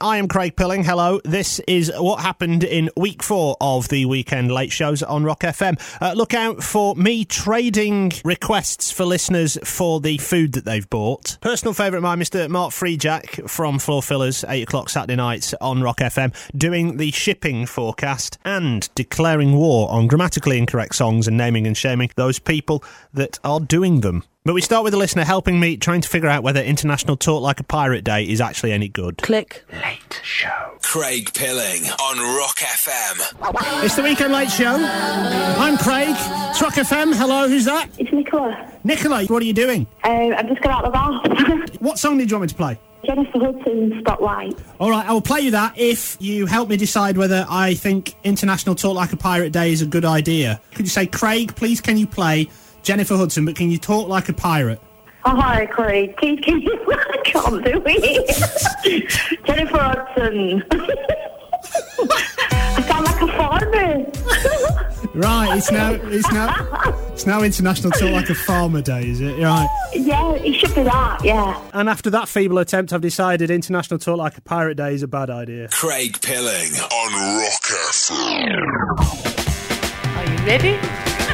I am Craig Pilling. Hello. This is what happened in week four of the weekend late shows on Rock FM. Uh, look out for me trading requests for listeners for the food that they've bought. Personal favourite of mine, Mr. Mark Freejack from Floor Fillers, 8 o'clock Saturday nights on Rock FM, doing the shipping forecast and declaring war on grammatically incorrect songs and naming and shaming those people that are doing them. But we start with a listener helping me trying to figure out whether International Talk Like a Pirate Day is actually any good. Click. Late show. Craig Pilling on Rock FM. It's the Weekend Late Show. I'm Craig. It's Rock FM. Hello, who's that? It's Nicola. Nicola, what are you doing? Um, I've just got out of the bath. What song did you want me to play? Jennifer Hudson, Spotlight. All right, I will play you that if you help me decide whether I think International Talk Like a Pirate Day is a good idea. Could you say, Craig, please can you play Jennifer Hudson, but can you talk like a pirate? Oh, hi, Craig. Can, can you... I can't do it. Jennifer Hudson. I sound like a farmer. Right, it's now it's now it's now International Talk Like a Farmer Day, is it? Right. yeah, it should be that, yeah. And after that feeble attempt, I've decided International Talk Like a Pirate Day is a bad idea. Craig Pilling on Rock FM. Are you ready?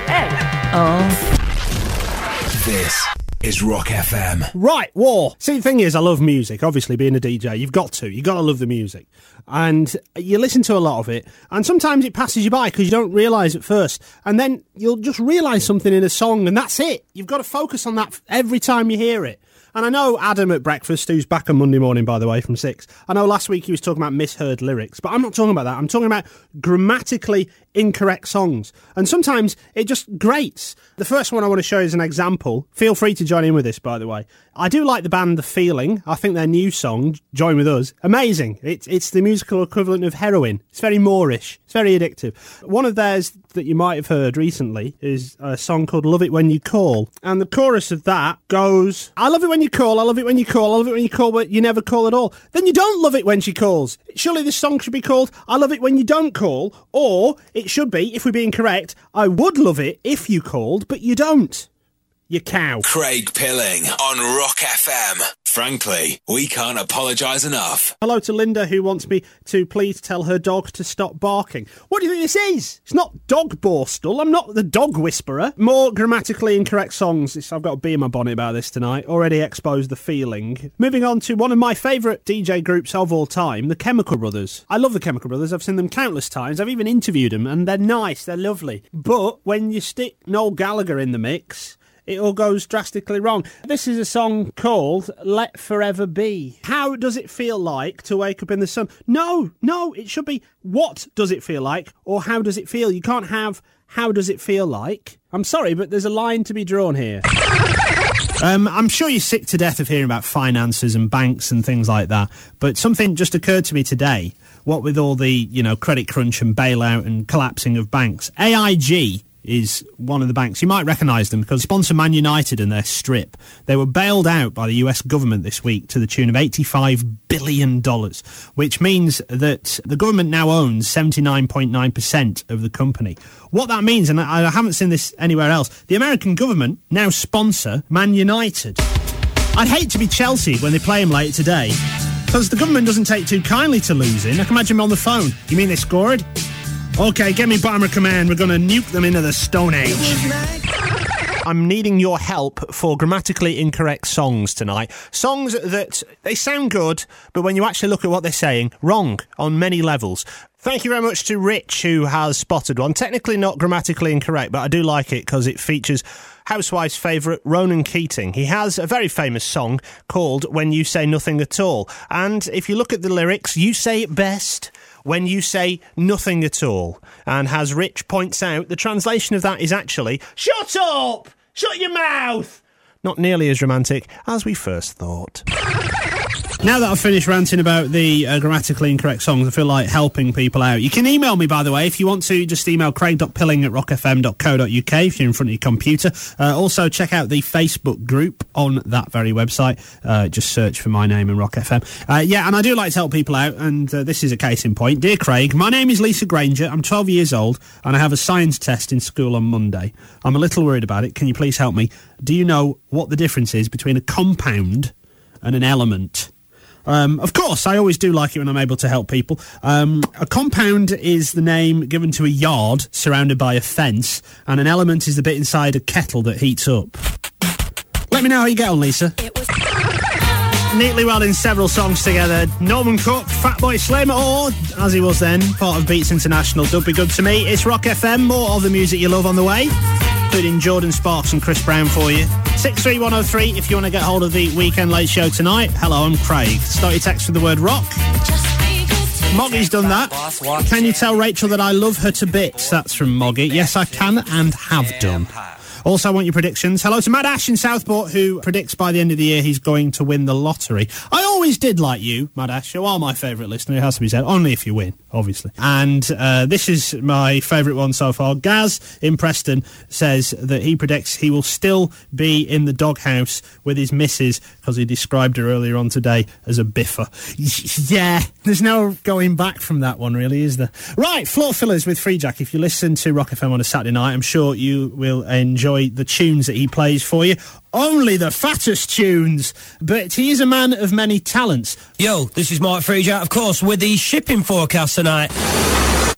Hey. Oh. This is Rock FM. Right, war. See, the thing is, I love music. Obviously, being a DJ, you've got to. You've got to love the music. And you listen to a lot of it, and sometimes it passes you by because you don't realise at first. And then you'll just realise something in a song, and that's it. You've got to focus on that every time you hear it. And I know Adam at breakfast, who's back on Monday morning, by the way, from six. I know last week he was talking about misheard lyrics, but I'm not talking about that. I'm talking about grammatically incorrect songs. And sometimes it just grates. The first one I want to show is an example. Feel free to join in with this, by the way. I do like the band The Feeling. I think their new song, Join With Us, amazing. It's, it's the musical equivalent of heroin. It's very Moorish. It's very addictive. One of theirs that you might have heard recently is a song called Love It When You Call. And the chorus of that goes, I love it when you call, I love it when you call, I love it when you call, but you never call at all. Then you don't love it when she calls. Surely this song should be called I love it when you don't call, or it should be, if we're being correct, I would love it if you called, but you don't. You cow. Craig Pilling on Rock FM. Frankly, we can't apologise enough. Hello to Linda, who wants me to please tell her dog to stop barking. What do you think this is? It's not dog borstal. I'm not the dog whisperer. More grammatically incorrect songs. It's- I've got a bee in my bonnet about this tonight. Already exposed the feeling. Moving on to one of my favourite DJ groups of all time, the Chemical Brothers. I love the Chemical Brothers. I've seen them countless times. I've even interviewed them, and they're nice. They're lovely. But when you stick Noel Gallagher in the mix, it all goes drastically wrong. This is a song called Let Forever Be. How does it feel like to wake up in the sun? No, no, it should be what does it feel like or how does it feel? You can't have how does it feel like. I'm sorry, but there's a line to be drawn here. Um, I'm sure you're sick to death of hearing about finances and banks and things like that, but something just occurred to me today. What with all the, you know, credit crunch and bailout and collapsing of banks, AIG is one of the banks. You might recognise them because sponsor Man United and their strip. They were bailed out by the US government this week to the tune of $85 billion, which means that the government now owns 79.9% of the company. What that means, and I haven't seen this anywhere else, the American government now sponsor Man United. I'd hate to be Chelsea when they play him late today. Because the government doesn't take too kindly to losing. I can imagine them on the phone. You mean they scored? Okay, get me Bomber Command. We're going to nuke them into the Stone Age. I'm needing your help for grammatically incorrect songs tonight. Songs that they sound good, but when you actually look at what they're saying, wrong on many levels. Thank you very much to Rich, who has spotted one. Technically not grammatically incorrect, but I do like it because it features Housewife's favourite Ronan Keating. He has a very famous song called When You Say Nothing at All. And if you look at the lyrics, you say it best when you say nothing at all. And as Rich points out, the translation of that is actually Shut up! Shut your mouth! Not nearly as romantic as we first thought. Now that I've finished ranting about the uh, grammatically incorrect songs, I feel like helping people out. You can email me, by the way, if you want to. Just email craig.pilling at rockfm.co.uk if you're in front of your computer. Uh, also, check out the Facebook group on that very website. Uh, just search for my name and Rock FM. Uh, yeah, and I do like to help people out, and uh, this is a case in point. Dear Craig, my name is Lisa Granger. I'm 12 years old, and I have a science test in school on Monday. I'm a little worried about it. Can you please help me? Do you know what the difference is between a compound and an element? Um, of course, I always do like it when I'm able to help people. Um, a compound is the name given to a yard surrounded by a fence, and an element is the bit inside a kettle that heats up. Let me know how you get on, Lisa. Neatly well in several songs together. Norman Cook, Fatboy Slim, or as he was then, part of Beats International. Don't be good to me. It's Rock FM. More of the music you love on the way, including Jordin Sparks and Chris Brown for you. Six three one zero three. If you want to get hold of the Weekend Late Show tonight. Hello, I'm Craig. Start your text with the word rock. Moggy's done that. Can you tell Rachel that I love her to bits? That's from Moggy. Yes, I can and have done. Also, I want your predictions. Hello to Mad Ash in Southport, who predicts by the end of the year he's going to win the lottery. I always did like you, Mad Ash. You are my favourite listener, it has to be said. Only if you win, obviously. And uh, this is my favourite one so far. Gaz in Preston says that he predicts he will still be in the doghouse with his missus because he described her earlier on today as a biffer. yeah, there's no going back from that one, really, is there? Right, floor fillers with Free Jack. If you listen to Rock FM on a Saturday night, I'm sure you will enjoy the tunes that he plays for you. Only the fattest tunes, but he is a man of many talents. Yo, this is Mark Fraser, of course, with the shipping forecast tonight.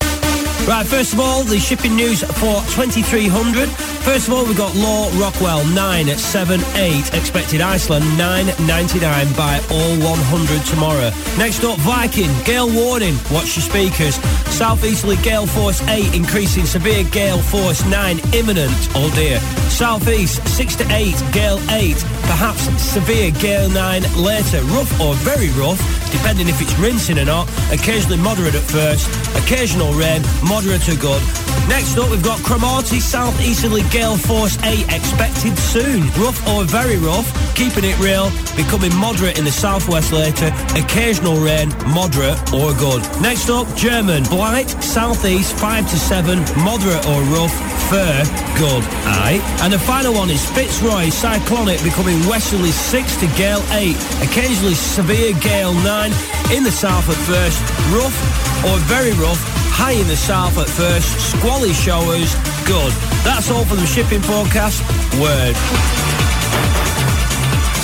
Right, first of all, the shipping news for 2300. First of all, we've got Law Rockwell 9 at 7 8. Expected Iceland 9.99 by all 100 tomorrow. Next up, Viking, gale warning. Watch your speakers. Southeasterly gale force 8 increasing severe gale force 9 imminent. Oh dear. Southeast 6 to 8, gale 8. Perhaps severe gale 9 later. Rough or very rough, depending if it's rinsing or not. Occasionally moderate at first. Occasional rain, moderate to good. Next up, we've got Cromarty southeasterly gale force 8 expected soon. Rough or very rough, keeping it real, becoming moderate in the southwest later. Occasional rain, moderate or good. Next up, German Bight southeast 5 to 7, moderate or rough. Fair, good, aye. And the final one is Fitzroy cyclonic becoming westerly 6 to gale 8, occasionally severe gale 9 in the south at first, rough or very rough, high in the south at first, squally showers, good. That's all for the shipping forecast. Word.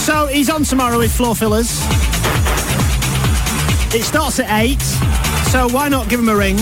So he's on tomorrow with floor fillers. It starts at 8, so why not give him a ring?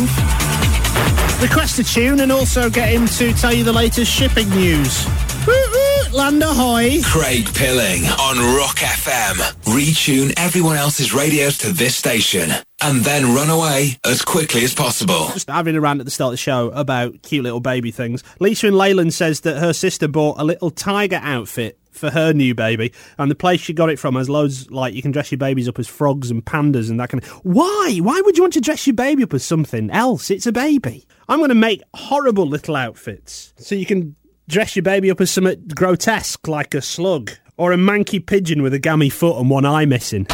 Request a tune and also get him to tell you the latest shipping news. Woo woo, land ahoy! Craig Pilling on Rock FM. Retune everyone else's radios to this station and then run away as quickly as possible. Just having a rant at the start of the show about cute little baby things. Lisa in Leyland says that her sister bought a little tiger outfit for her new baby, and the place she got it from has loads like you can dress your babies up as frogs and pandas and that kind of. Why? Why would you want to dress your baby up as something else? It's a baby. I'm going to make horrible little outfits so you can dress your baby up as something grotesque like a slug or a manky pigeon with a gammy foot and one eye missing.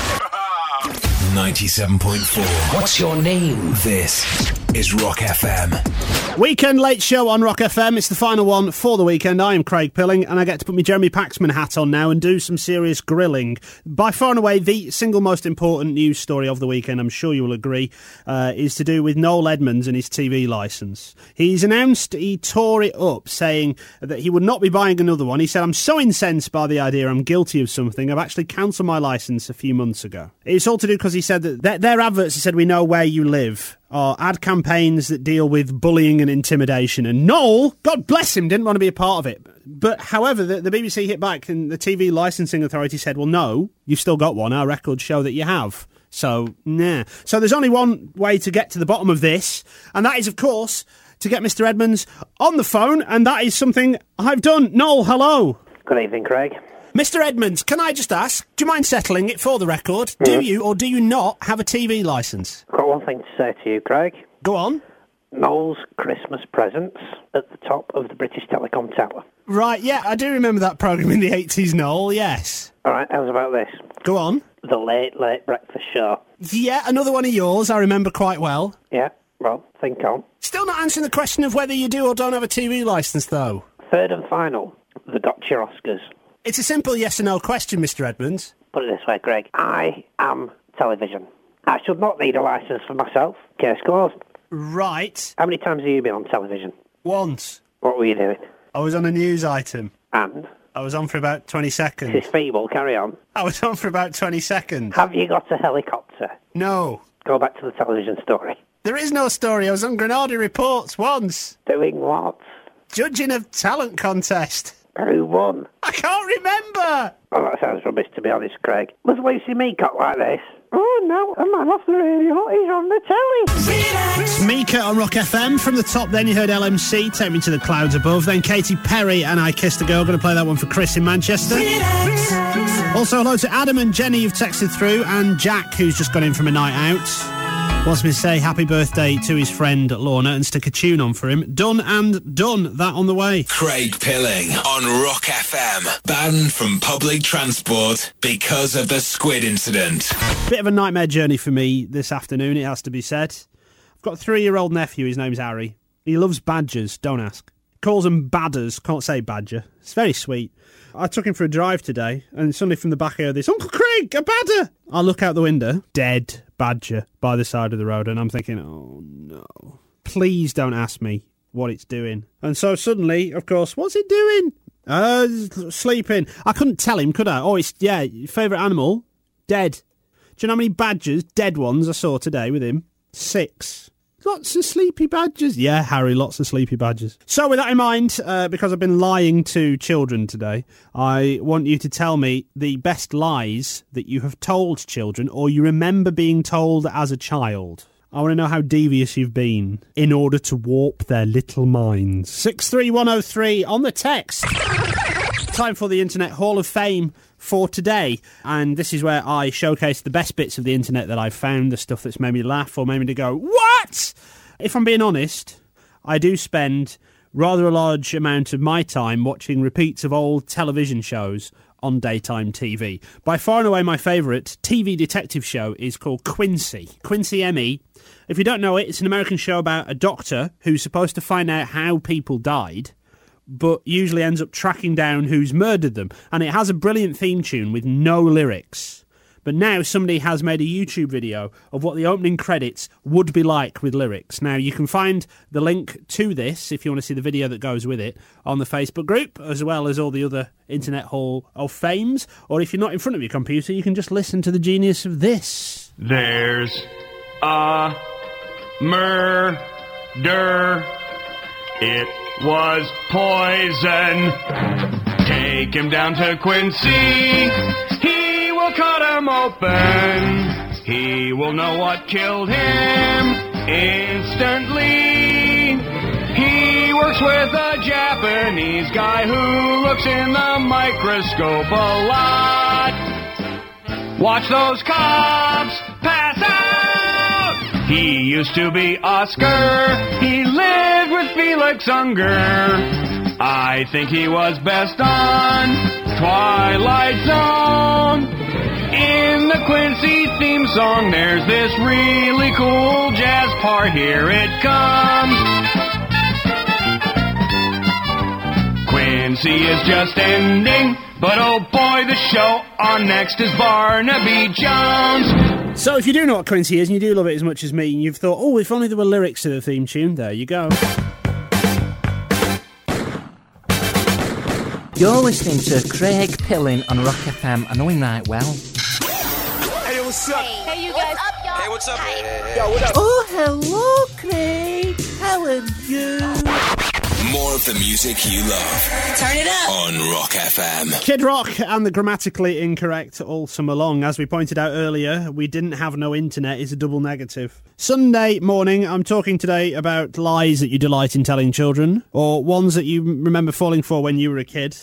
97.4. What's your name? This is Rock FM. Weekend Late Show on Rock FM. It's the final one for the weekend. I am Craig Pilling, and I get to put my Jeremy Paxman hat on now and do some serious grilling. By far and away, the single most important news story of the weekend, I'm sure you will agree, uh, is to do with Noel Edmonds and his TV licence. He's announced he tore it up, saying that he would not be buying another one. He said, I'm so incensed by the idea I'm guilty of something, I've actually cancelled my licence a few months ago. It's all to do because he said that their, adverts said, We know where you live are ad campaigns that deal with bullying and intimidation. And Noel, God bless him, didn't want to be a part of it. But however, the, the BBC hit back and the TV licensing authority said, well, no, you've still got one. Our records show that you have. So, nah. So there's only one way to get to the bottom of this, and that is, of course, to get Mr. Edmonds on the phone, and that is something I've done. Noel, hello. Good evening, Craig. Mr. Edmonds, can I just ask, do you mind settling it for the record? Do mm-hmm. you or do you not have a TV licence? I've got one thing to say to you, Craig. Go on. Noel's Christmas presents at the top of the British Telecom Tower. Right, yeah, I do remember that programme in the 80s, Noel, yes. All right, how's about this? Go on. The Late Late Breakfast Show. Yeah, another one of yours I remember quite well. Yeah, well, think on. Still not answering the question of whether you do or don't have a TV licence, though. Third and final, the Gotcha Oscars. It's a simple yes or no question, Mr. Edmonds. Put it this way, Greg. I am television. I should not need a licence for myself. Case closed. Right. How many times have you been on television? Once. What were you doing? I was on a news item. And? I was on for about 20 This seconds. is feeble. Carry on. I was on for about 20 seconds. Have you got a helicopter? No. Go back to the television story. There is no story. I was on Granada Reports once, Doing what? judging a talent contest. Who won? I can't remember. Oh, that sounds rubbish, to be honest, Craig. Was Lucy Meacock like this? Oh, no, a man off the radio. He's on the telly. It's Mika on Rock FM. From the top, then you heard LMC, Take Me to the Clouds Above. Then Katy Perry and I Kissed a Girl. Going to play that one for Chris in Manchester. Also, hello to Adam and Jenny you've texted through, and Jack, who's just got in from a night out. Wants me to say happy birthday to his friend Lorna and stick a tune on for him. Done and done. That on the way. Craig Pilling on Rock FM. Banned from public transport because of the squid incident. Bit of a nightmare journey for me this afternoon, it has to be said. I've got a three year old nephew, his name's Harry. He loves badgers, don't ask. Calls them badders, can't say badger. It's very sweet. I took him for a drive today, and suddenly from the back I this, Uncle Craig, a badger! I look out the window, dead badger by the side of the road, and I'm thinking, oh no. Please don't ask me what it's doing. And so suddenly, of course, what's it doing? Uh, sleeping. I couldn't tell him, could I? Oh, it's, yeah, favourite animal? Dead. Do you know how many badgers, dead ones, I saw today with him? Six. Lots of sleepy badgers. Yeah, Harry, lots of sleepy badgers. So, with that in mind, uh, because I've been lying to children today, I want you to tell me the best lies that you have told children or you remember being told as a child. I want to know how devious you've been in order to warp their little minds. 63103 on the text. Time for the Internet Hall of Fame for today. And this is where I showcase the best bits of the internet that I've found, the stuff that's made me laugh or made me to go, What? If I'm being honest, I do spend rather a large amount of my time watching repeats of old television shows on daytime TV. By far and away, my favourite TV detective show is called Quincy. Quincy ME. If you don't know it, it's an American show about a doctor who's supposed to find out how people died but usually ends up tracking down who's murdered them. And it has a brilliant theme tune with no lyrics. But now somebody has made a YouTube video of what the opening credits would be like with lyrics. Now you can find the link to this if you want to see the video that goes with it on the Facebook group, as well as all the other Internet Hall of Fames. Or if you're not in front of your computer, you can just listen to the genius of this. There's a murder. It was poison. Take him down to Quincy. He will cut him open. He will know what killed him instantly. He works with a Japanese guy who looks in the microscope a lot. Watch those cops pass out. He used to be Oscar. He lived with Felix Unger. I think he was best on Twilight Zone. In the Quincy theme song, there's this really cool jazz part. Here it comes. Quincy is just ending, but oh boy, the show on next is Barnaby Jones. So if you do know what Quincy is and you do love it as much as me, and you've thought, oh, if only there were lyrics to the theme tune, there you go. You're listening to Craig Pilling on Rock FM. I know him right well. Hey, what's up? Hey, you guys. What's up, y'all? Hey, what's up? Yo, what up? Oh, hello, Craig. How are you? More of the music you love Turn it up. on Rock FM. Kid Rock and the grammatically incorrect all summer long. As we pointed out earlier, we didn't have no internet is a double negative. Sunday morning, I'm talking today about lies that you delight in telling children, or ones that you remember falling for when you were a kid.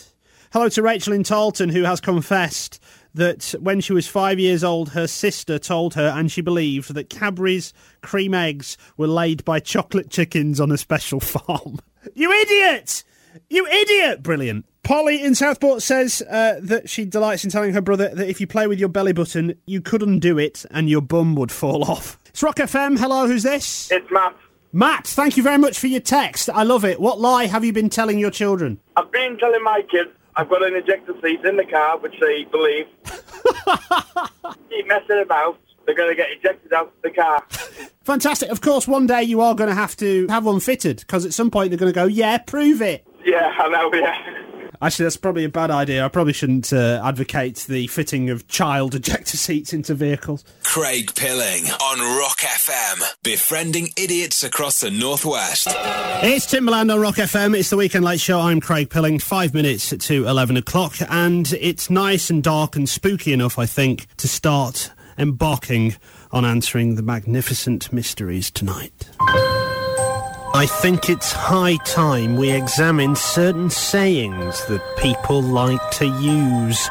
Hello to Rachel in Tarleton, who has confessed that when she was five years old, her sister told her, and she believed, that Cadbury's cream eggs were laid by chocolate chickens on a special farm. You idiot! You idiot! Brilliant. Polly in Southport says uh, that she delights in telling her brother that if you play with your belly button, you could undo it and your bum would fall off. It's Rock FM. Hello, who's this? It's Matt. Matt, thank you very much for your text. I love it. What lie have you been telling your children? I've been telling my kids I've got an ejector seat in the car, which they believe. Keep messing about. They're going to get ejected out of the car. Fantastic. Of course, one day you are going to have to have one fitted because at some point they're going to go, yeah, prove it. Yeah, I know, yeah. Actually, that's probably a bad idea. I probably shouldn't uh, advocate the fitting of child ejector seats into vehicles. Craig Pilling on Rock FM, befriending idiots across the Northwest. It's Timbaland on Rock FM. It's the Weekend Late Show. I'm Craig Pilling. Five minutes to 11 o'clock. And it's nice and dark and spooky enough, I think, to start embarking on answering the magnificent mysteries tonight. I think it's high time we examine certain sayings that people like to use.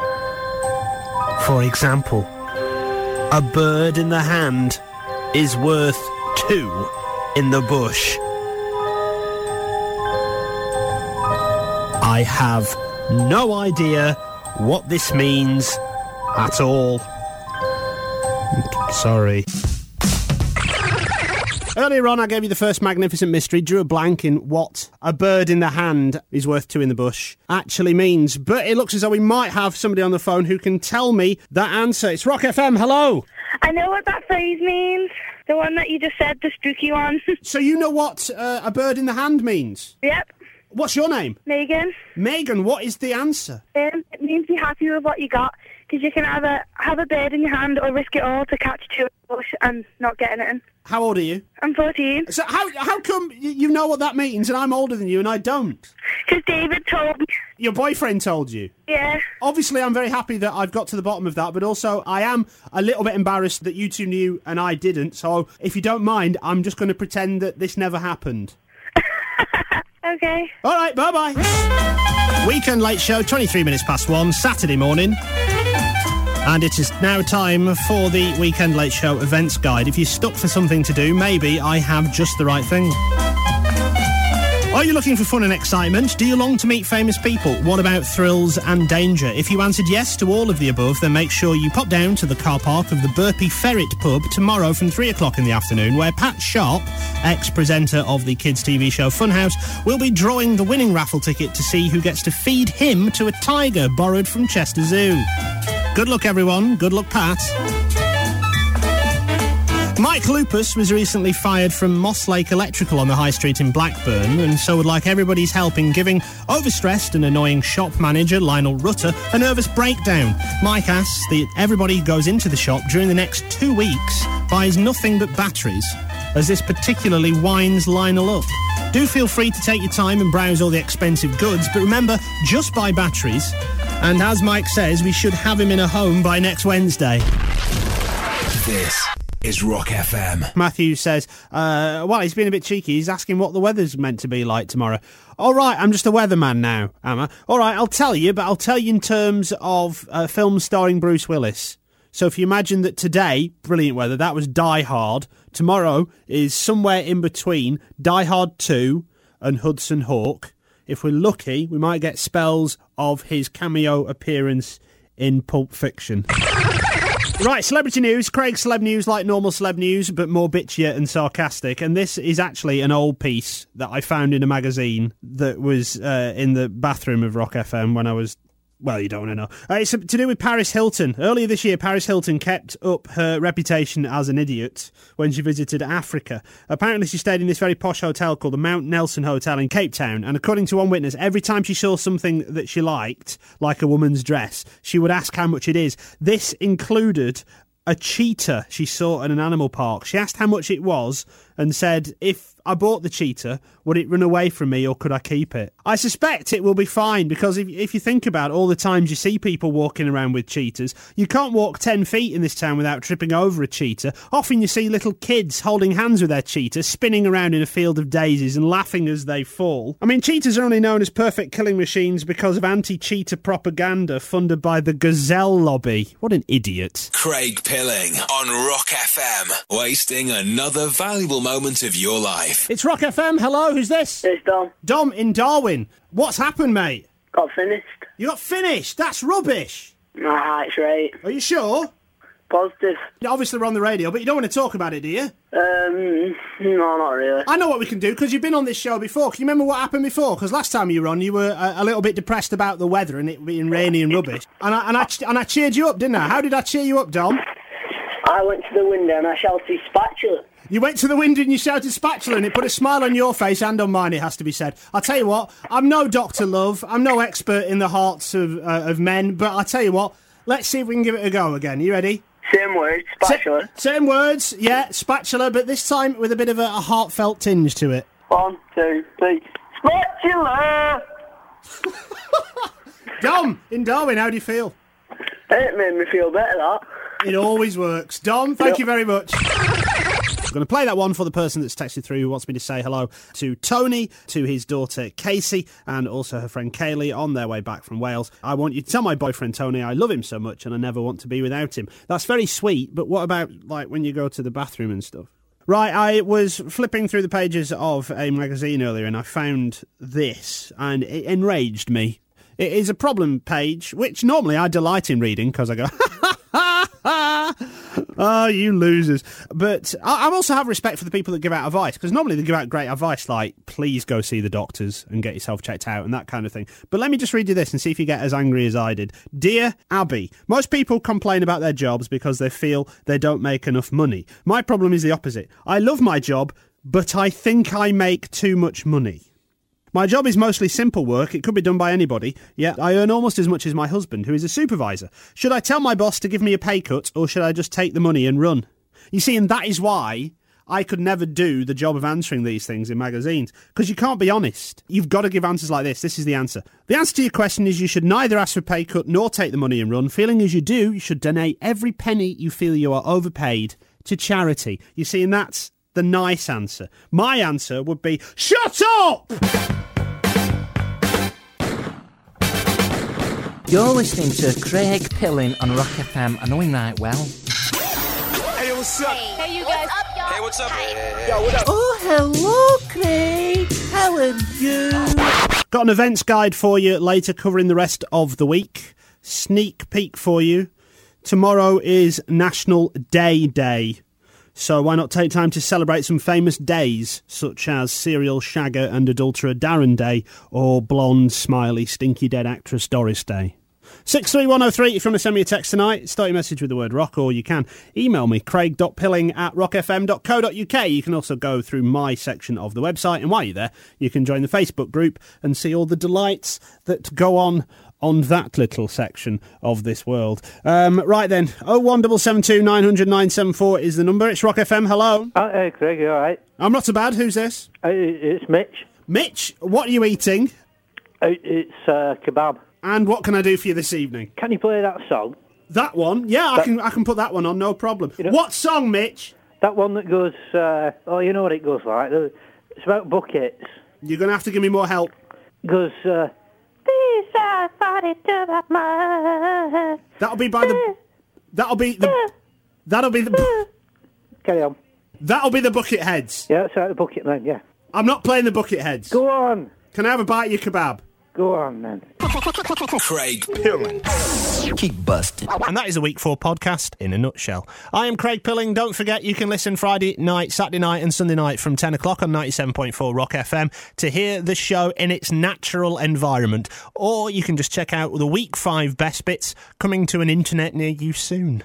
For example, a bird in the hand is worth two in the bush. I have no idea what this means at all. Sorry. Earlier on, I gave you the first magnificent mystery, drew a blank in what a bird in the hand is worth two in the bush actually means. But it looks as though we might have somebody on the phone who can tell me that answer. It's Rock FM. Hello. I know what that phrase means. The one that you just said, the spooky one. So you know what uh, a bird in the hand means? yep. What's your name? Megan. Megan, what is the answer? Um, it means be happy with what you got because you can either have a bird in your hand or risk it all to catch two bush and not get anything. How old are you? I'm 14. So how how come y- you know what that means and I'm older than you and I don't? Because David told me. Your boyfriend told you. Yeah. Obviously, I'm very happy that I've got to the bottom of that, but also I am a little bit embarrassed that you two knew and I didn't. So if you don't mind, I'm just going to pretend that this never happened. Okay. All right, bye bye. Weekend late show, 23 minutes past one, Saturday morning. And it is now time for the Weekend Late Show events guide. If you're stuck for something to do, maybe I have just the right thing. Are you looking for fun and excitement? Do you long to meet famous people? What about thrills and danger? If you answered yes to all of the above, then make sure you pop down to the car park of the Burpee Ferret pub tomorrow from 3 o'clock in the afternoon, where Pat Sharp, ex-presenter of the kids' TV show Funhouse, will be drawing the winning raffle ticket to see who gets to feed him to a tiger borrowed from Chester Zoo. Good luck, everyone. Good luck, Pat. Mike Lupus was recently fired from Moss Lake Electrical on the High Street in Blackburn, and so would like everybody's help in giving overstressed and annoying shop manager Lionel Rutter a nervous breakdown. Mike asks that everybody goes into the shop during the next two weeks buys nothing but batteries, as this particularly winds Lionel up. Do feel free to take your time and browse all the expensive goods, but remember, just buy batteries. And as Mike says, we should have him in a home by next Wednesday. This is Rock FM. Matthew says, uh, well, he's been a bit cheeky. He's asking what the weather's meant to be like tomorrow. All right, I'm just a weatherman now, am I? All right, I'll tell you, but I'll tell you in terms of uh, films starring Bruce Willis. So if you imagine that today, brilliant weather, that was Die Hard. Tomorrow is somewhere in between Die Hard 2 and Hudson Hawk. If we're lucky, we might get spells of his cameo appearance in Pulp Fiction. Right, celebrity news. Craig celeb news like normal celeb news, but more bitchier and sarcastic. And this is actually an old piece that I found in a magazine that was uh, in the bathroom of Rock FM when I was. Well, you don't want to know. Uh, it's to do with Paris Hilton. Earlier this year, Paris Hilton kept up her reputation as an idiot when she visited Africa. Apparently, she stayed in this very posh hotel called the Mount Nelson Hotel in Cape Town. And according to one witness, every time she saw something that she liked, like a woman's dress, she would ask how much it is. This included a cheetah she saw in an animal park. She asked how much it was and said, if I bought the cheetah, would it run away from me or could I keep it? I suspect it will be fine because if, if you think about all the times you see people walking around with cheetahs, you can't walk 10 feet in this town without tripping over a cheetah. Often you see little kids holding hands with their cheetah, spinning around in a field of daisies and laughing as they fall. I mean, cheetahs are only known as perfect killing machines because of anti cheetah propaganda funded by the Gazelle Lobby. What an idiot. Craig Pilling on Rock FM, wasting another valuable moment of your life. It's Rock FM. Hello, who's this? It's Dom. Dom in Darwen. What's happened, mate? Got finished. You got finished? That's rubbish. Nah, it's right. Are you sure? Positive. Obviously, we're on the radio, but you don't want to talk about it, do you? Um, no, not really. I know what we can do because you've been on this show before. Can you remember what happened before? Because last time you were on, you were a, a little bit depressed about the weather and it being rainy and rubbish. And I, and I and I cheered you up, didn't I? How did I cheer you up, Dom? I went to the window and I shouted spatula. You went to the window and you shouted spatula, and it put a smile on your face and on mine. It has to be said. I'll tell you what. I'm no Doctor Love. I'm no expert in the hearts of uh, of men. But I'll tell you what. Let's see if we can give it a go again. You ready? Same words, spatula. Same words, yeah, spatula, but this time with a bit of a, a heartfelt tinge to it. One, two, three. Spatula! Dom, in Darwen, how do you feel? It made me feel better, that. It always works. Dom, thank Yep. you very much. I'm going to play that one for the person that's texted through who wants me to say hello to Tony, to his daughter Casey, and also her friend Kaylee on their way back from Wales. I want you to tell my boyfriend Tony I love him so much and I never want to be without him. That's very sweet, but what about like when you go to the bathroom and stuff? Right, I was flipping through the pages of a magazine earlier and I found this and it enraged me. It is a problem page, which normally I delight in reading because I go, oh, you losers. But I, I also have respect for the people that give out advice because normally they give out great advice like, please go see the doctors and get yourself checked out and that kind of thing. But let me just read you this and see if you get as angry as I did. Dear Abby, most people complain about their jobs because they feel they don't make enough money. My problem is the opposite. I love my job, but I think I make too much money. My job is mostly simple work. It could be done by anybody, yet I earn almost as much as my husband, who is a supervisor. Should I tell my boss to give me a pay cut, or should I just take the money and run? You see, and that is why I could never do the job of answering these things in magazines, because you can't be honest. You've got to give answers like this. This is the answer. The answer to your question is you should neither ask for a pay cut nor take the money and run. Feeling as you do, you should donate every penny you feel you are overpaid to charity. You see, and that's the nice answer. My answer would be, shut up! You're listening to Craig Pilling on Rock FM. I know him right well. Hey, what's up? Hey, you guys. up, y'all? Hey, what's up? Yo, what up? Oh, hello, Craig. How are you? Got an events guide for you later covering the rest of the week. Sneak peek for you. Tomorrow is National Day Day. So why not take time to celebrate some famous days, such as serial shagger and adulterer Darren Day, or blonde, smiley, stinky dead actress Doris Day? 63103 if you want to send me a text tonight, start your message with the word rock, or you can email me, craig.pilling at rockfm.co.uk. You can also go through my section of the website, and while you're there, you can join the Facebook group and see all the delights that go on on that little section of this world. Um, right then, 01772 900 974 is the number. It's Rock FM. Hello. Uh, hey, Craig, you all right? I'm not so bad. Who's this? Uh, it's Mitch. Mitch, what are you eating? Uh, it's uh, kebab. And what can I do for you this evening? Can you play that song? That one? Yeah, I can I can put that one on, no problem. know- what song, Mitch? That one that goes, uh, oh, you know what it goes like. It's about buckets. You're going to have to give me more help. goes, uh, These are funny to that man. That'll be by the. That'll be the. That'll be the. carry on. That'll be the bucket heads. Yeah, that's out the bucket man, yeah. I'm not playing the bucket heads. Go on. Can I have a bite of your kebab? Go on, then. Craig Pilling. Keep busting. And that is a Week 4 podcast in a nutshell. I am Craig Pilling. Don't forget you can listen Friday night, Saturday night, and Sunday night from 10 o'clock on 97.4 Rock FM to hear the show in its natural environment. Or you can just check out the Week 5 best bits coming to an internet near you soon.